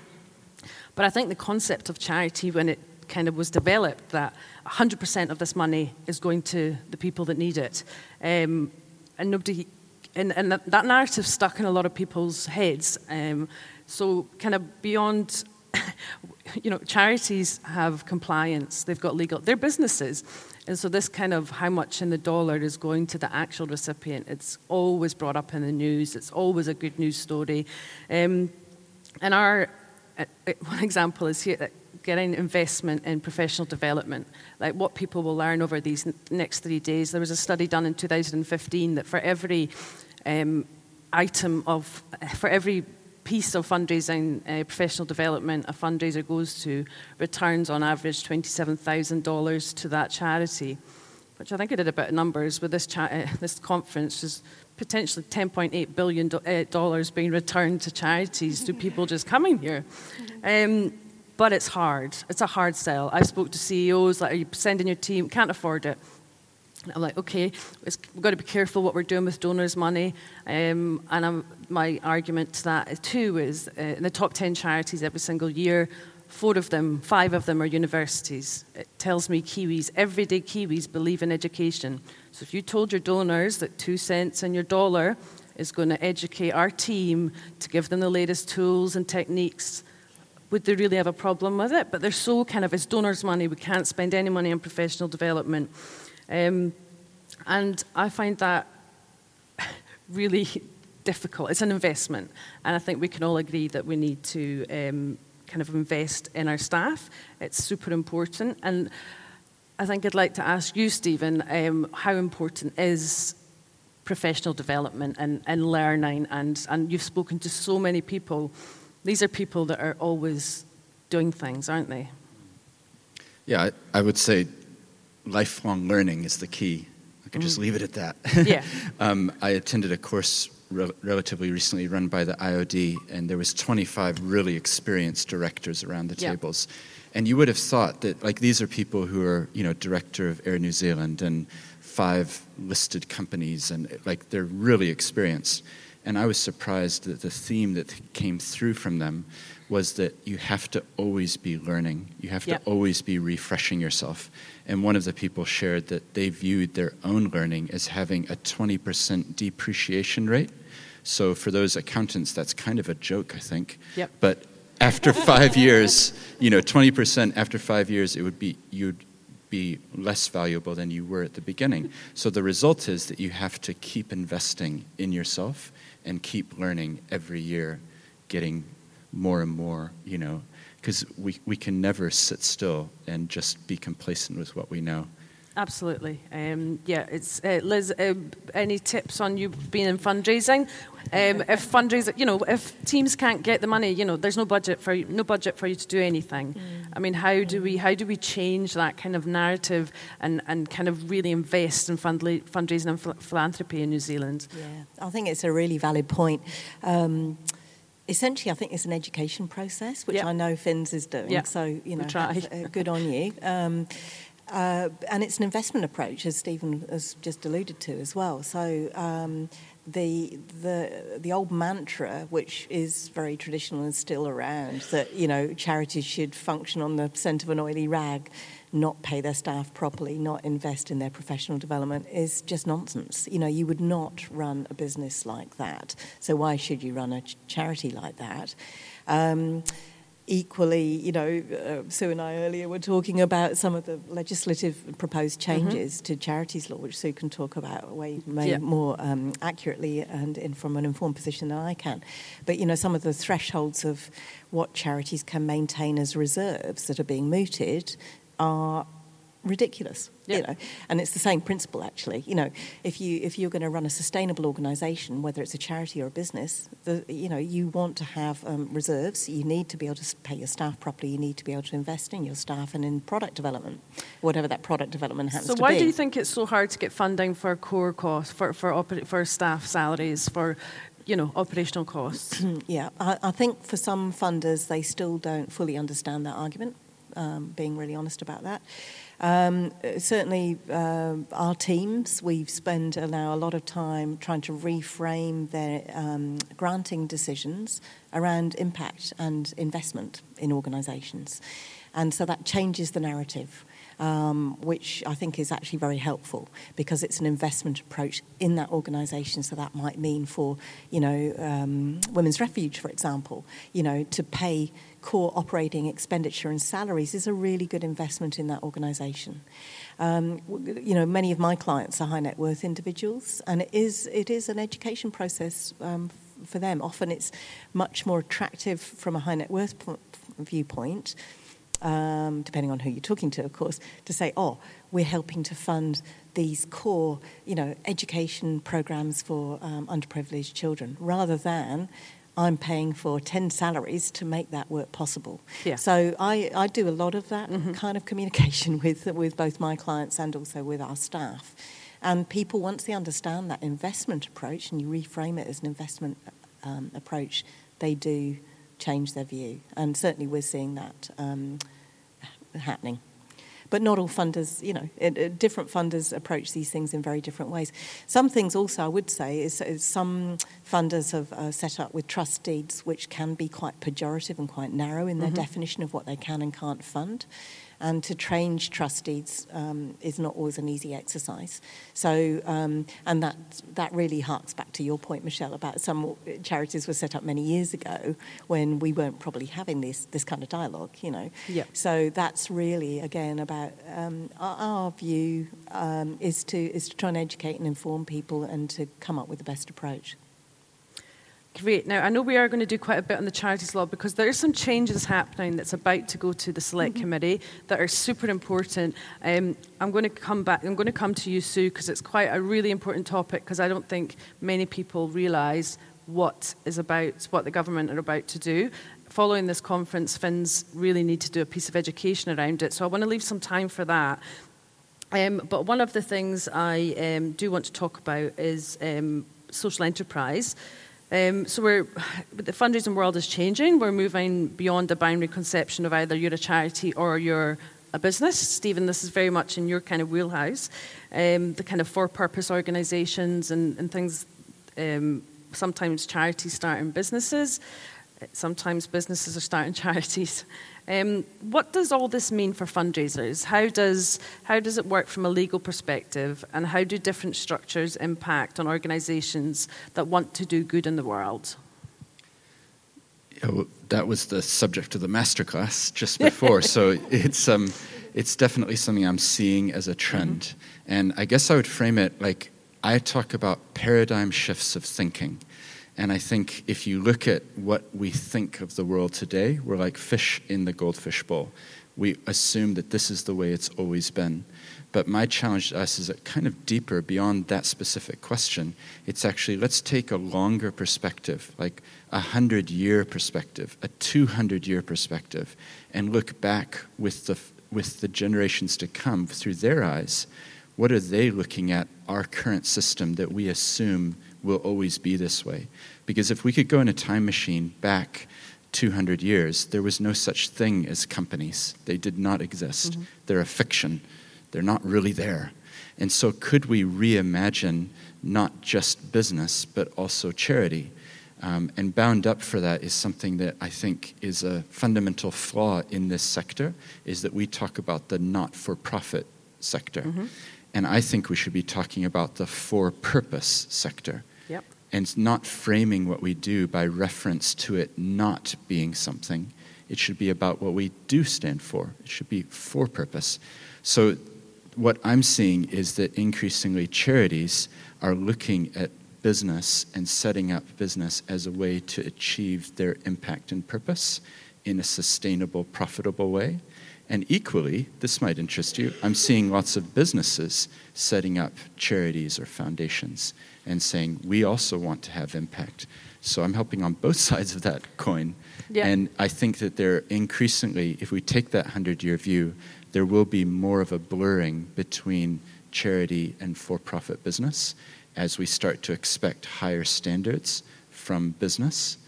But I think the concept of charity, when it kind of was developed, that 100% of this money is going to the people that need it, um, and nobody, and, and that, that narrative stuck in a lot of people's heads. Um, so, kind of beyond, you know, charities have compliance; they've got legal, they're businesses. And so, this kind of how much in the dollar is going to the actual recipient, it's always brought up in the news, it's always a good news story. Um, and our uh, uh, one example is here getting investment in professional development, like what people will learn over these next three days. There was a study done in 2015 that for every um, item of, for every piece of fundraising, uh, professional development a fundraiser goes to, returns on average $27,000 to that charity, which I think I did a bit of numbers with this, cha- uh, this conference, is potentially 10.8 billion do- uh, dollars being returned to charities to people just coming here. Um, but it's hard. It's a hard sell. I spoke to CEOs like, "Are you sending your team? Can't afford it." And I'm like, okay, we've got to be careful what we're doing with donors' money. Um, and I'm, my argument to that too is uh, in the top 10 charities every single year, four of them, five of them are universities. It tells me Kiwis, everyday Kiwis, believe in education. So if you told your donors that two cents in your dollar is going to educate our team to give them the latest tools and techniques, would they really have a problem with it? But they're so kind of, it's donors' money, we can't spend any money on professional development. Um, and I find that really difficult. It's an investment. And I think we can all agree that we need to um, kind of invest in our staff. It's super important. And I think I'd like to ask you, Stephen, um, how important is professional development and, and learning? And, and you've spoken to so many people. These are people that are always doing things, aren't they? Yeah, I, I would say lifelong learning is the key. I could just leave it at that. Yeah. um, I attended a course rel- relatively recently run by the IOD, and there was 25 really experienced directors around the Yeah. tables. And you would have thought that, like, these are people who are, you know, director of Air New Zealand and five listed companies, and like they're really experienced. And I was surprised that the theme that came through from them was that you have to always be learning. You have Yep. to always be refreshing yourself. And one of the people shared that they viewed their own learning as having a 20% depreciation rate. So for those accountants, that's kind of a joke, I think. Yep. But after five years, you know, 20% after five years, it would be, you'd be less valuable than you were at the beginning. So the result is that you have to keep investing in yourself and keep learning every year, getting more and more, you know, because we, we can never sit still and just be complacent with what we know. Absolutely. Um, yeah, it's uh, Liz. Uh, any tips on you being in fundraising? Um, if fundraising, you know, if teams can't get the money, you know, there's no budget for you, no budget for you to do anything. I mean, how do we how do we change that kind of narrative and, and kind of really invest in fundla- fundraising and ph- philanthropy in New Zealand? Yeah, I think it's a really valid point. Um, essentially, I think it's an education process, which Yeah. I know FINZ is doing. Yeah, So you know, uh, good on you. Um, uh, and it's an investment approach, as Stephen has just alluded to as well. So um, the the the old mantra, which is very traditional and still around, that you know charities should function on the scent of an oily rag, not pay their staff properly, not invest in their professional development, is just nonsense. You know, you would not run a business like that. So why should you run a ch- charity like that? Um, equally, you know, uh, Sue and I earlier were talking about some of the legislative proposed Mm-hmm. changes to charities law, which Sue can talk about way, way Yeah. more um, accurately and in, from an informed position than I can. But, you know, some of the thresholds of what charities can maintain as reserves that are being mooted are ridiculous you know and it's the same principle actually you know if you if you're going to run a sustainable organization whether it's a charity or a business the, you know you want to have um, reserves you need to be able to pay your staff properly you need to be able to invest in your staff and in product development whatever that product development happens to be. So why do you think it's so hard to get funding for core costs, for for, oper- for staff salaries, for you know operational costs? yeah, I, I think for some funders, they still don't fully understand that argument, um, being really honest about that. Um, uh, certainly, um our teams, we've spent uh, now a lot of time trying to reframe their um, granting decisions around impact and investment in organisations. And so that changes the narrative. Um, which I think is actually very helpful because it's an investment approach in that organisation. So that might mean for, you know, um, Women's Refuge, for example, you know, to pay core operating expenditure and salaries is a really good investment in that organisation. Um, you know, many of my clients are high net worth individuals, and it is it is an education process um, for them. Often, it's much more attractive from a high net worth po- viewpoint um, depending on who you're talking to, of course, to say, oh, we're helping to fund these core, you know, education programs for um, underprivileged children, rather than I'm paying for 10 salaries to make that work possible. Yeah. So I, I do a lot of that kind of communication with, with both my clients and also with our staff. And people, once they understand that investment approach and you reframe it as an investment um, approach, they do change their view. And certainly we're seeing that um, happening. But not all funders, you know, it, it, different funders approach these things in very different ways. Some things also I would say is, is some funders have uh, set up with trust deeds which can be quite pejorative and quite narrow in their definition of what they can and can't fund. And to change trust deeds um, is not always an easy exercise. So, um, and that that really harks back to your point, Michelle, about some charities were set up many years ago when we weren't probably having this this kind of dialogue, you know. Yeah. So that's really again about um, our, our view um, is to is to try and educate and inform people and to come up with the best approach. Great. Now, I know we are going to do quite a bit on the charities law because there are some changes happening that's about to go to the select committee that are super important. Um, I'm going to come back. I'm going to come to you, Sue, because it's quite a really important topic because I don't think many people realise what is about what the government are about to do. Following this conference, FINZ really need to do a piece of education around it. So I want to leave some time for that. Um, but one of the things I um, do want to talk about is um, social enterprise. Um, so we're, the fundraising world is changing. We're moving beyond the binary conception of either you're a charity or you're a business. Stephen, this is very much in your kind of wheelhouse. Um, the kind of for-purpose organisations and, and things. Um, sometimes charities start in businesses. Sometimes businesses are starting charities. Um, what does all this mean for fundraisers? How does, how does it work from a legal perspective? And how do different structures impact on organisations that want to do good in the world? Yeah, well, that was the subject of the masterclass just before. so it's um, it's definitely something I'm seeing as a trend, and I guess I would frame it like I talk about paradigm shifts of thinking, and I think if you look at what we think of the world today, we're like fish in the goldfish bowl. We assume that this is the way it's always been. But my challenge to us is that kind of deeper beyond that specific question. It's actually let's take a longer perspective, like a hundred year perspective, a two hundred year perspective, and look back with the with the generations to come through their eyes. What are they looking at our current system that we assume will always be this way? Because if we could go in a time machine back 200 years, there was no such thing as companies. They did not exist. They're a fiction. They're not really there. And so, could we reimagine not just business, but also charity. Um, and bound up for that is something that I think is a fundamental flaw in this sector, is that we talk about the not-for-profit sector. Mm-hmm. And I think we should be talking about the for-purpose sector. And not framing what we do by reference to it not being something. It should be about what we do stand for. It should be for purpose. So what I'm seeing is that increasingly charities are looking at business and setting up business as a way to achieve their impact and purpose in a sustainable, profitable way. And equally, this might interest you, I'm seeing lots of businesses setting up charities or foundations and saying, we also want to have impact. So I'm helping on both sides of that coin. Yeah. And I think that there increasingly, if we take that 100 year view, there will be more of a blurring between charity and for profit business as we start to expect higher standards from business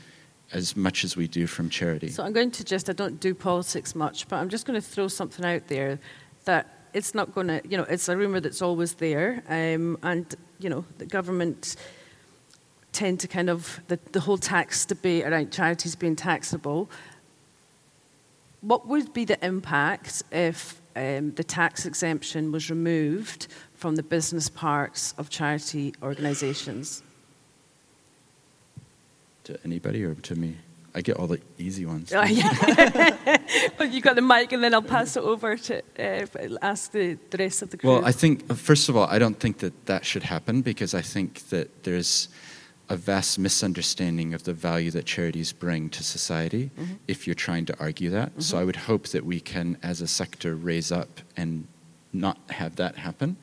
as much as we do from charity. So I'm going to just, I don't do politics much, but I'm just going to throw something out there that it's not going to, you know, it's a rumour that's always there. Um, and, you know, the government tend to kind of, the, the whole tax debate around charities being taxable. What would be the impact if um, the tax exemption was removed from the business parts of charity organisations? To anybody or to me? I get all the easy ones. Oh, yeah. well, you got the mic, and then I'll pass it over to uh, ask the, the rest of the crew. Well, I think, uh, first of all, I don't think that that should happen because I think that there's a vast misunderstanding of the value that charities bring to society Mm-hmm. if you're trying to argue that. So I would hope that we can, as a sector, raise up and not have that happen.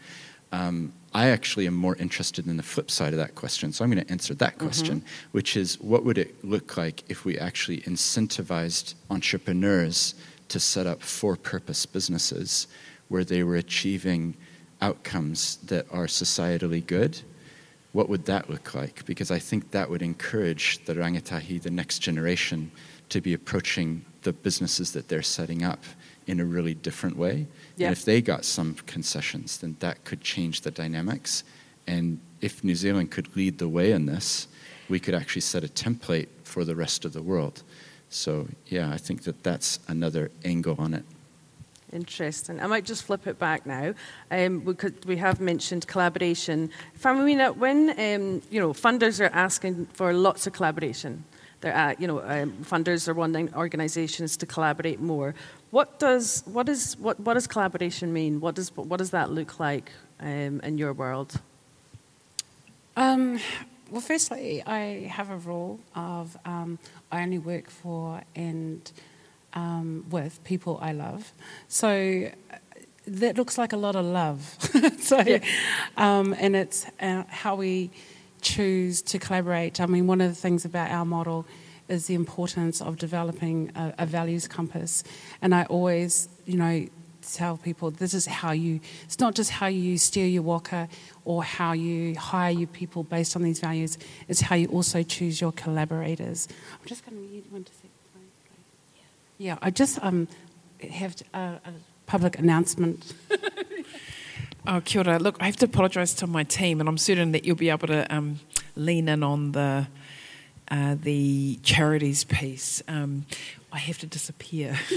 Um, I actually am more interested in the flip side of that question. So I'm going to answer that Mm-hmm. question, which is what would it look like if we actually incentivized entrepreneurs to set up for purpose businesses where they were achieving outcomes that are societally good? What would that look like? Because I think that would encourage the rangatahi, the next generation, to be approaching the businesses that they're setting up in a really different way. Yeah. And if they got some concessions, then that could change the dynamics. And if New Zealand could lead the way in this, we could actually set a template for the rest of the world. So, yeah, I think that that's another angle on it. Interesting. I might just flip it back now. Um, we, could, we have mentioned collaboration. Faumuina, when um, you know funders are asking for lots of collaboration, they're at, you know um, funders are wanting organisations to collaborate more. What does what is what, what does collaboration mean? What does what does that look like um, in your world? Um, well, firstly, I have a rule of um, I only work for and um, with people I love. So uh, that looks like a lot of love. so, Yeah. um, and it's uh, how we choose to collaborate. I mean, one of the things about our model is the importance of developing a, a values compass. And I always, you know, tell people this is how you, it's not just how you steer your waka or how you hire your people based on these values, it's how you also choose your collaborators. I'm just going to, you want to say, yeah, I just um, have a, a public announcement. Oh, kia ora. Look, I have to apologise to my team, and I'm certain that you'll be able to um, lean in on the uh, the charities piece. Um, I have to disappear.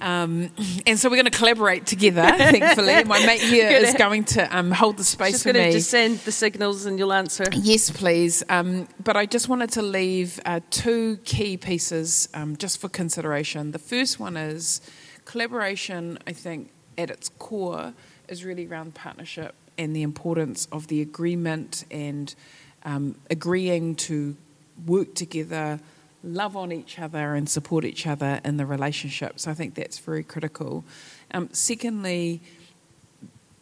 Um, and so we're going to collaborate together, thankfully. My mate here is going to um, hold the space She's for going to just send the signals and you'll answer. Yes, please. Um, but I just wanted to leave uh, two key pieces um, just for consideration. The first one is collaboration, I think, at its core, is really around partnership and the importance of the agreement and um, agreeing to work together, love on each other, and support each other in the relationship. So I think that's very critical. Um, secondly,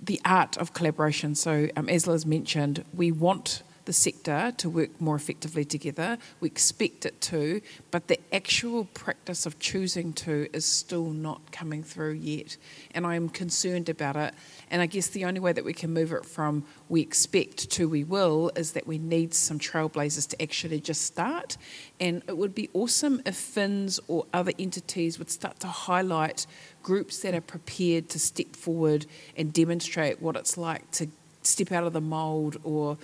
the art of collaboration. So, um, as Liz mentioned, we want the sector to work more effectively together. We expect it to, but the actual practice of choosing to is still not coming through yet. And I am concerned about it. And I guess the only way that we can move it from we expect to we will is that we need some trailblazers to actually just start. And it would be awesome if FINZ or other entities would start to highlight groups that are prepared to step forward and demonstrate what it's like to step out of the mould or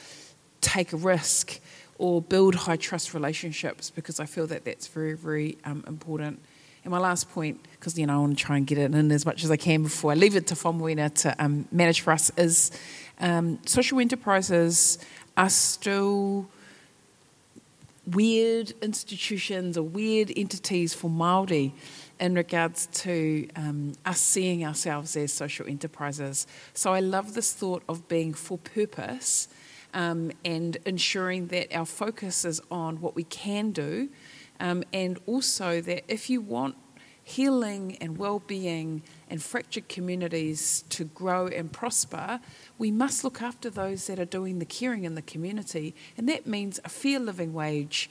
take a risk or build high trust relationships because I feel that that's very, very um, important. And my last point, because you know I want to try and get it in as much as I can before I leave it to Faumuina to um, manage for us, is um, social enterprises are still weird institutions or weird entities for Māori in regards to um, us seeing ourselves as social enterprises. So I love this thought of being for purpose um, and ensuring that our focus is on what we can do, um, and also that if you want healing and well-being and fractured communities to grow and prosper, we must look after those that are doing the caring in the community, and that means a fair living wage,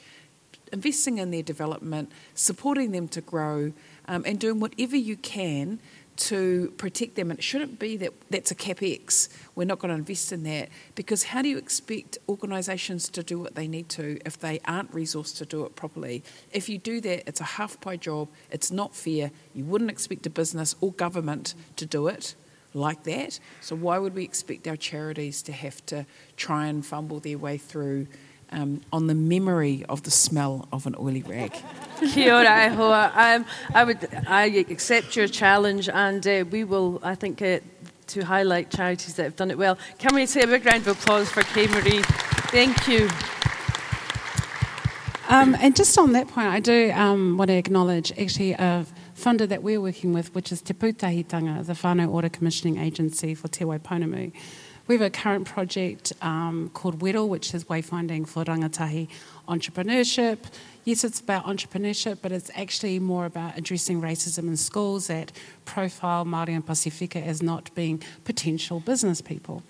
investing in their development, supporting them to grow, um, and doing whatever you can to protect them. And it shouldn't be that that's a capex. We're not going to invest in that because how do you expect organisations to do what they need to if they aren't resourced to do it properly? If you do that, it's a half pie job. It's not fair. You wouldn't expect a business or government to do it like that. So why would we expect our charities to have to try and fumble their way through? Um, on the memory of the smell of an oily rag. Kia ora, Hoa. Um, I would I accept your challenge, and uh, we will, I think, uh, to highlight charities that have done it well. Can we say a big round of applause for Kay Marie? Thank you. Um, and just on that point, I do um, want to acknowledge actually a funder that we're working with, which is Te Pūtahitanga, the whānau Ora Commissioning Agency for Te Waipounamu. We have a current project um, called Whittle, which is wayfinding for rangatahi entrepreneurship. Yes, it's about entrepreneurship, but it's actually more about addressing racism in schools that profile Māori and Pasifika as not being potential business people.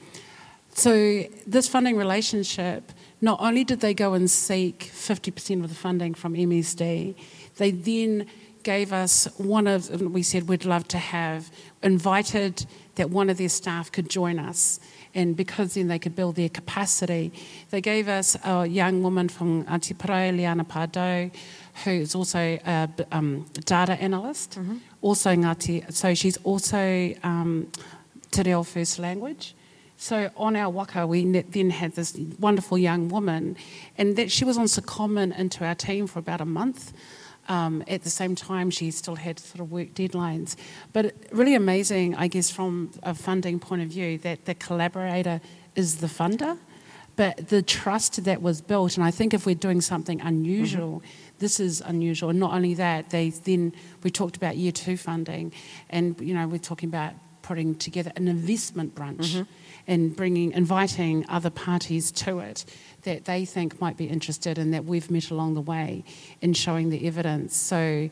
So this funding relationship, not only did they go and seek 50% of the funding from MSD, they then gave us one of, we said we'd love to have, invited that one of their staff could join us and because then they could build their capacity. They gave us a young woman from Parae, Liana Pardo, who is also a um, data analyst. Mm-hmm. Also Ngati, so she's also um, Te Reo First Language. So on our waka, we then had this wonderful young woman, and that she was on secondment into our team for about a month. Um, at the same time, she still had sort of work deadlines. But really amazing, I guess, from a funding point of view, that the collaborator is the funder, but the trust that was built, and I think if we're doing something unusual, mm-hmm. this is unusual. And not only that, they then we talked about year two funding, and you know we're talking about putting together an investment brunch mm-hmm. And bringing, inviting other parties to it that they think might be interested and that we've met along the way in showing the evidence. So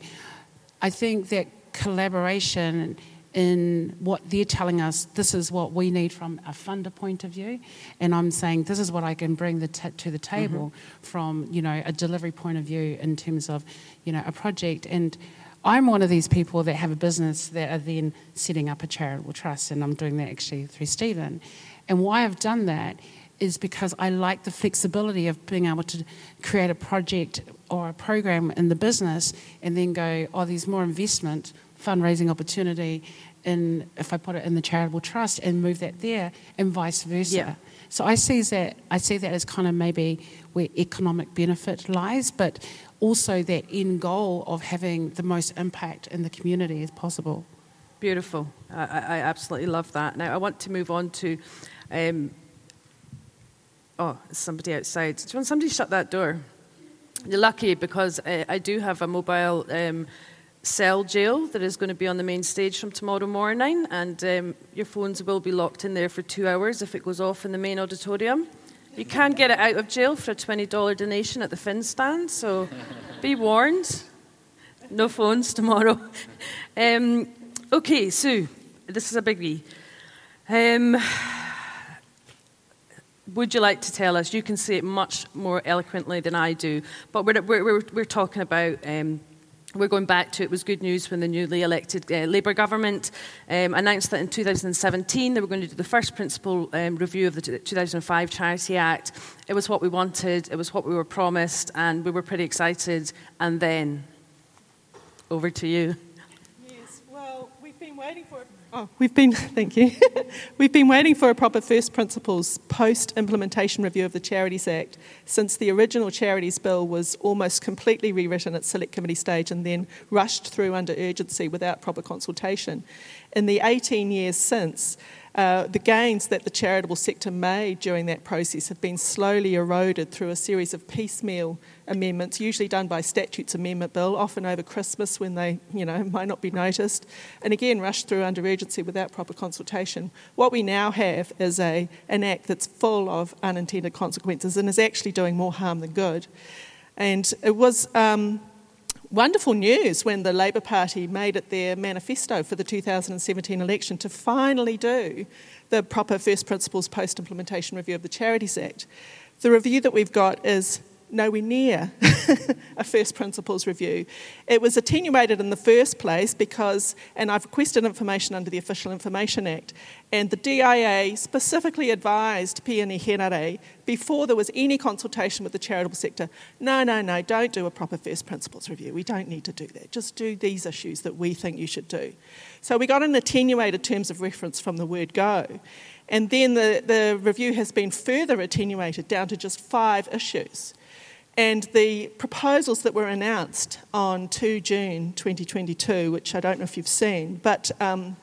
I think that collaboration in what they're telling us, this is what we need from a funder point of view, and I'm saying this is what I can bring the t- to the table mm-hmm. from you know a delivery point of view in terms of you know a project and. I'm one of these people that have a business that are then setting up a charitable trust, and I'm doing that actually through Stephen. And why I've done that is because I like the flexibility of being able to create a project or a program in the business and then go, oh, there's more investment, fundraising opportunity, in if I put it in the charitable trust and move that there, and vice versa. Yeah. So I see that I see that as kind of maybe where economic benefit lies, but also that end goal of having the most impact in the community as possible. Beautiful. I, I absolutely love that. Now I want to move on to um, Oh, somebody outside. Do you want somebody shut that door? You're lucky because uh, I do have a mobile um, cell jail that is going to be on the main stage from tomorrow morning, and um, your phones will be locked in there for two hours if it goes off in the main auditorium. You can get it out of jail for a $20 donation at the Fin stand, so be warned. No phones tomorrow. Um, okay, Sue, this is a biggie. Um, would you like to tell us? You can say it much more eloquently than I do, but we're, we're, we're talking about. Um, we're going back to it was good news when the newly elected uh, Labour government um, announced that in 2017 they were going to do the first principal um, review of the 2005 Charity Act. It was what we wanted, it was what we were promised, and we were pretty excited. And then, over to you. Yes, well, we've been waiting for. Oh, we've been. Thank you. we've been waiting for a proper first principles post implementation review of the Charities Act since the original Charities Bill was almost completely rewritten at select committee stage and then rushed through under urgency without proper consultation. In the 18 years since, uh, the gains that the charitable sector made during that process have been slowly eroded through a series of piecemeal amendments, usually done by statutes amendment bill, often over Christmas when they, you know, might not be noticed, and again rushed through under urgency without proper consultation. What we now have is a, an act that's full of unintended consequences and is actually doing more harm than good. And it was um, wonderful news when the Labour Party made it their manifesto for the 2017 election to finally do the proper first principles post implementation review of the Charities Act. The review that we've got is nowhere near a first principles review. It was attenuated in the first place because, and I've requested information under the Official Information Act, and the DIA specifically advised Peeni Henare before there was any consultation with the charitable sector no, no, no, don't do a proper first principles review. We don't need to do that. Just do these issues that we think you should do. So we got an attenuated terms of reference from the word go. And then the, the review has been further attenuated down to just five issues. And the proposals that were announced on 2 June 2022, which I don't know if you've seen, but um,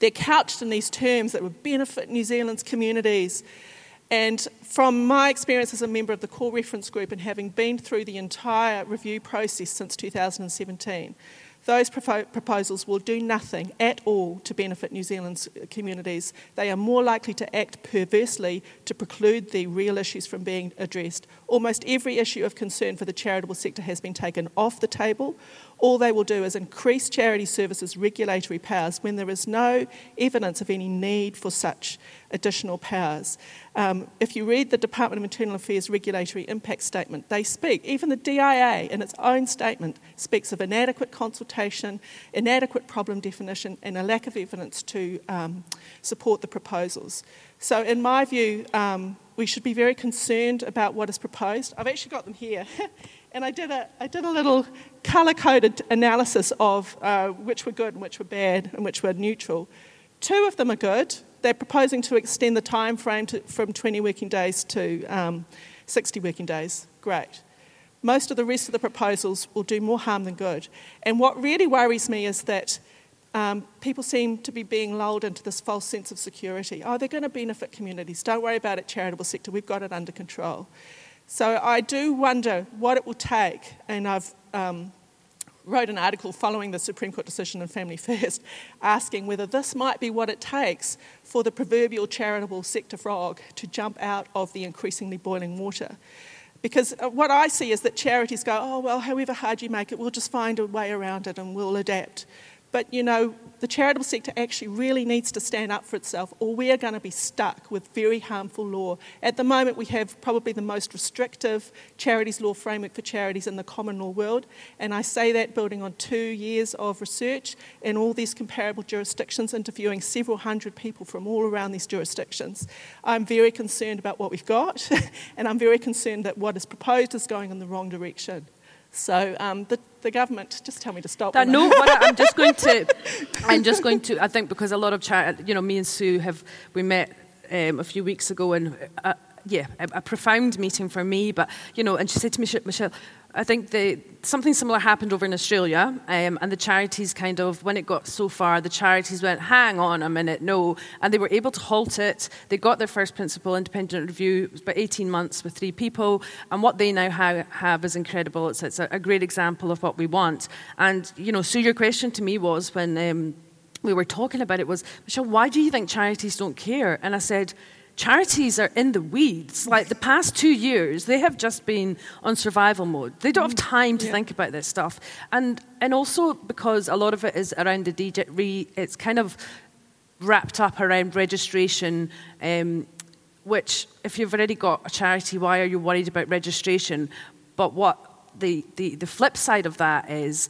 they're couched in these terms that would benefit New Zealand's communities. And from my experience as a member of the core reference group and having been through the entire review process since 2017, those proposals will do nothing at all to benefit New Zealand's uh, communities. They are more likely to act perversely to preclude the real issues from being addressed. Almost every issue of concern for the charitable sector has been taken off the table all they will do is increase charity services regulatory powers when there is no evidence of any need for such additional powers. Um, if you read the Department of Internal Affairs regulatory impact statement, they speak, even the DIA in its own statement speaks of inadequate consultation, inadequate problem definition, and a lack of evidence to um, support the proposals. So, in my view, um, we should be very concerned about what is proposed. I've actually got them here. and I did a, I did a little color coded analysis of uh, which were good and which were bad and which were neutral. Two of them are good. They're proposing to extend the time frame to, from 20 working days to um, 60 working days. Great. Most of the rest of the proposals will do more harm than good. And what really worries me is that um, people seem to be being lulled into this false sense of security. Oh, they're going to benefit communities. Don't worry about it, charitable sector. We've got it under control. So I do wonder what it will take, and I've um, wrote an article following the Supreme Court decision in Family First, asking whether this might be what it takes for the proverbial charitable sector frog to jump out of the increasingly boiling water. Because uh, what I see is that charities go, oh, well, however hard you make it, we'll just find a way around it and we'll adapt. But you know, the charitable sector actually really needs to stand up for itself, or we are going to be stuck with very harmful law. At the moment, we have probably the most restrictive charities law framework for charities in the common law world, and I say that building on two years of research in all these comparable jurisdictions, interviewing several hundred people from all around these jurisdictions. I'm very concerned about what we've got, and I'm very concerned that what is proposed is going in the wrong direction. So um, the, the government, just tell me to stop. That, no, I'm just going to, I'm just going to, I think because a lot of, chat, you know, me and Sue have, we met um, a few weeks ago and, uh, yeah, a, a, profound meeting for me, but, you know, and she said to me, Michelle, I think the, something similar happened over in Australia, um, and the charities kind of, when it got so far, the charities went, hang on a minute, no. And they were able to halt it. They got their first principal independent review, it was about 18 months with three people, and what they now ha- have is incredible. It's, it's, a, great example of what we want. And, you know, so your question to me was when um, we were talking about it was, Michelle, why do you think charities don't care? And I said, charities are in the weeds. Like the past two years, they have just been on survival mode. They don't have mm. time to yeah. think about this stuff. And, and also because a lot of it is around the DJ, re, it's kind of wrapped up around registration, um, which, if you've already got a charity, why are you worried about registration? But what the, the, the flip side of that is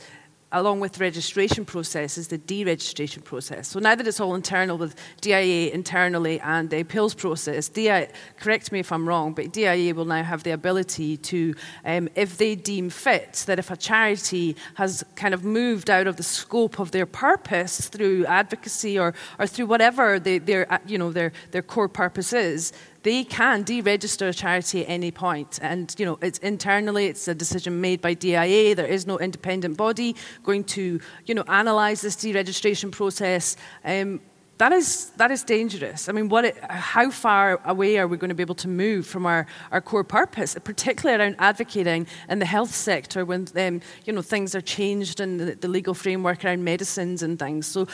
along with registration process is the deregistration process. So now that it's all internal with DIA internally and the appeals process, DIA, correct me if I'm wrong, but DIA will now have the ability to, um, if they deem fit, that if a charity has kind of moved out of the scope of their purpose through advocacy or, or through whatever they, their, you know, their, their core purpose is, they can deregister a charity at any point. And, you know, it's internally, it's a decision made by DIA. There is no independent body going to, you know, analyse this deregistration process. Um, that is, that is dangerous. I mean, what it, how far away are we going to be able to move from our, our core purpose, particularly around advocating in the health sector when um, you know, things are changed in the, the legal framework around medicines and things. So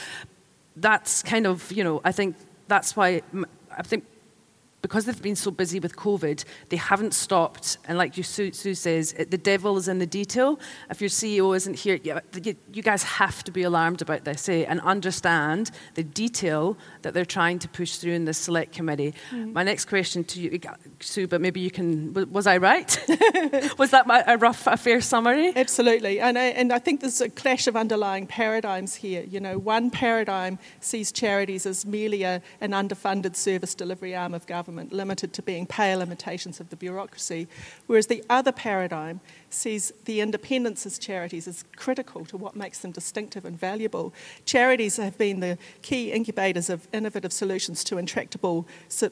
that's kind of, you know, I think that's why I think because they've been so busy with COVID, they haven't stopped. And like you, Sue, Sue says, it, the devil is in the detail. If your CEO isn't here, you, you guys have to be alarmed about this eh? and understand the detail that they're trying to push through in the select committee. Mm. My next question to you, Sue, but maybe you can, was I right? was that my, a rough, a fair summary? Absolutely. And I, and I think there's a clash of underlying paradigms here. You know, one paradigm sees charities as merely a, an underfunded service delivery arm of government government, limited to being pale imitations of the bureaucracy, whereas the other paradigm sees the independence as charities as critical to what makes them distinctive and valuable. Charities have been the key incubators of innovative solutions to intractable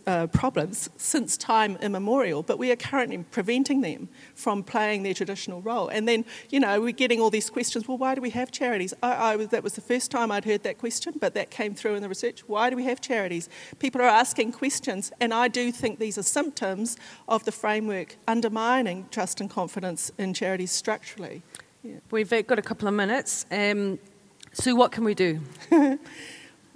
uh, problems since time immemorial, but we are currently preventing them from playing their traditional role. And then, you know, we're getting all these questions well, why do we have charities? I, I, that was the first time I'd heard that question, but that came through in the research. Why do we have charities? People are asking questions, and I do think these are symptoms of the framework undermining trust and confidence in charities structurally. Yeah. We've got a couple of minutes. Um, Sue, what can we do?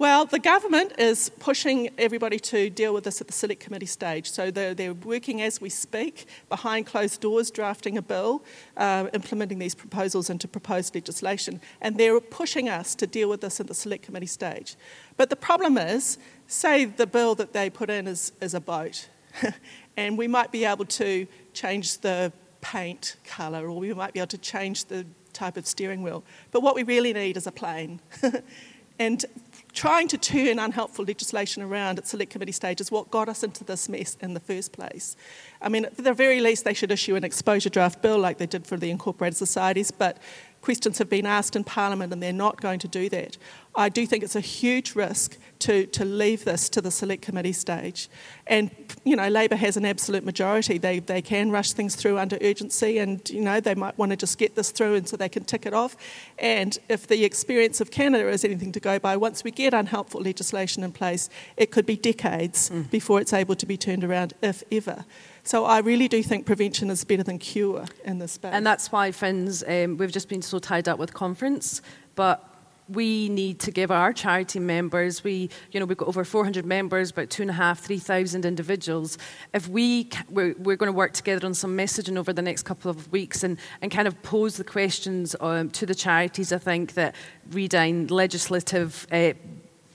Well, the government is pushing everybody to deal with this at the select committee stage. So they're, they're working as we speak, behind closed doors, drafting a bill, uh, implementing these proposals into proposed legislation. And they're pushing us to deal with this at the select committee stage. But the problem is, say the bill that they put in is, is a boat, and we might be able to change the paint colour, or we might be able to change the type of steering wheel. But what we really need is a plane. and trying to turn unhelpful legislation around at select committee stage is what got us into this mess in the first place. I mean, at the very least, they should issue an exposure draft bill like they did for the incorporated societies, but questions have been asked in Parliament and they're not going to do that. I do think it's a huge risk to, to leave this to the select committee stage. And, you know, Labour has an absolute majority. They, they can rush things through under urgency and, you know, they might want to just get this through and so they can tick it off. And if the experience of Canada is anything to go by, once we get unhelpful legislation in place, it could be decades mm. before it's able to be turned around, if ever. So I really do think prevention is better than cure in this space. And that's why, friends, um, we've just been so tied up with conference, but we need to give our charity members, we, you know, we've got over 400 members, about two and a half, 3,000 individuals. If we, we're, we're going to work together on some messaging over the next couple of weeks and, and kind of pose the questions um, to the charities, I think that reading legislative uh,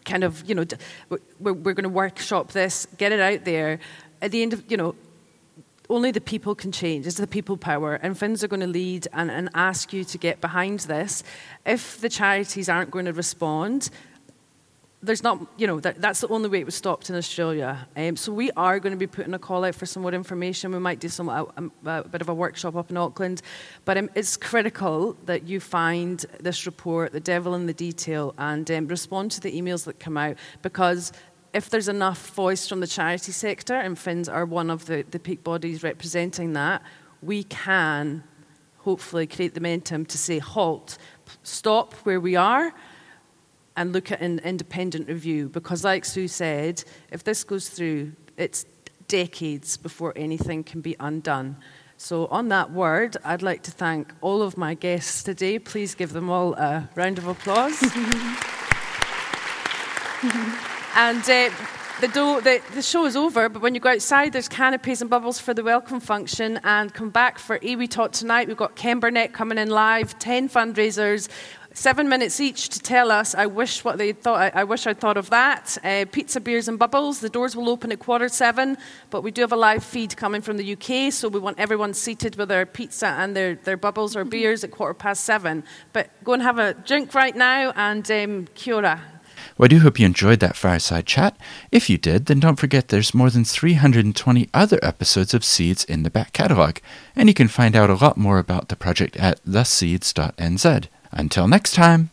kind of, you know, we're, we're going to workshop this, get it out there. At the end of, you know, only the people can change. It's the people power. And FINZ are going to lead and, and ask you to get behind this. If the charities aren't going to respond, there's not, you know, that, that's the only way it was stopped in Australia. Um, so we are going to be putting a call out for some more information. We might do some a, a, a bit of a workshop up in Auckland, but um, it's critical that you find this report, the devil in the detail, and um, respond to the emails that come out because if there's enough voice from the charity sector, and FINZ are one of the, the peak bodies representing that, we can hopefully create the momentum to say, halt, stop where we are, and look at an independent review. Because, like Sue said, if this goes through, it's decades before anything can be undone. So, on that word, I'd like to thank all of my guests today. Please give them all a round of applause. And uh, the, do- the, the show is over, but when you go outside, there's canopies and bubbles for the welcome function. And come back for Iwi Talk tonight. We've got Ken Burnett coming in live, 10 fundraisers, seven minutes each to tell us, I wish what they thought, I, I wish I'd thought of that. Uh, pizza, beers, and bubbles. The doors will open at quarter seven, but we do have a live feed coming from the UK, so we want everyone seated with their pizza and their, their bubbles or beers at quarter past seven. But go and have a drink right now, and um, kia ora. Well, I do hope you enjoyed that fireside chat. If you did, then don't forget there's more than 320 other episodes of Seeds in the back catalogue, and you can find out a lot more about the project at theseeds.nz. Until next time.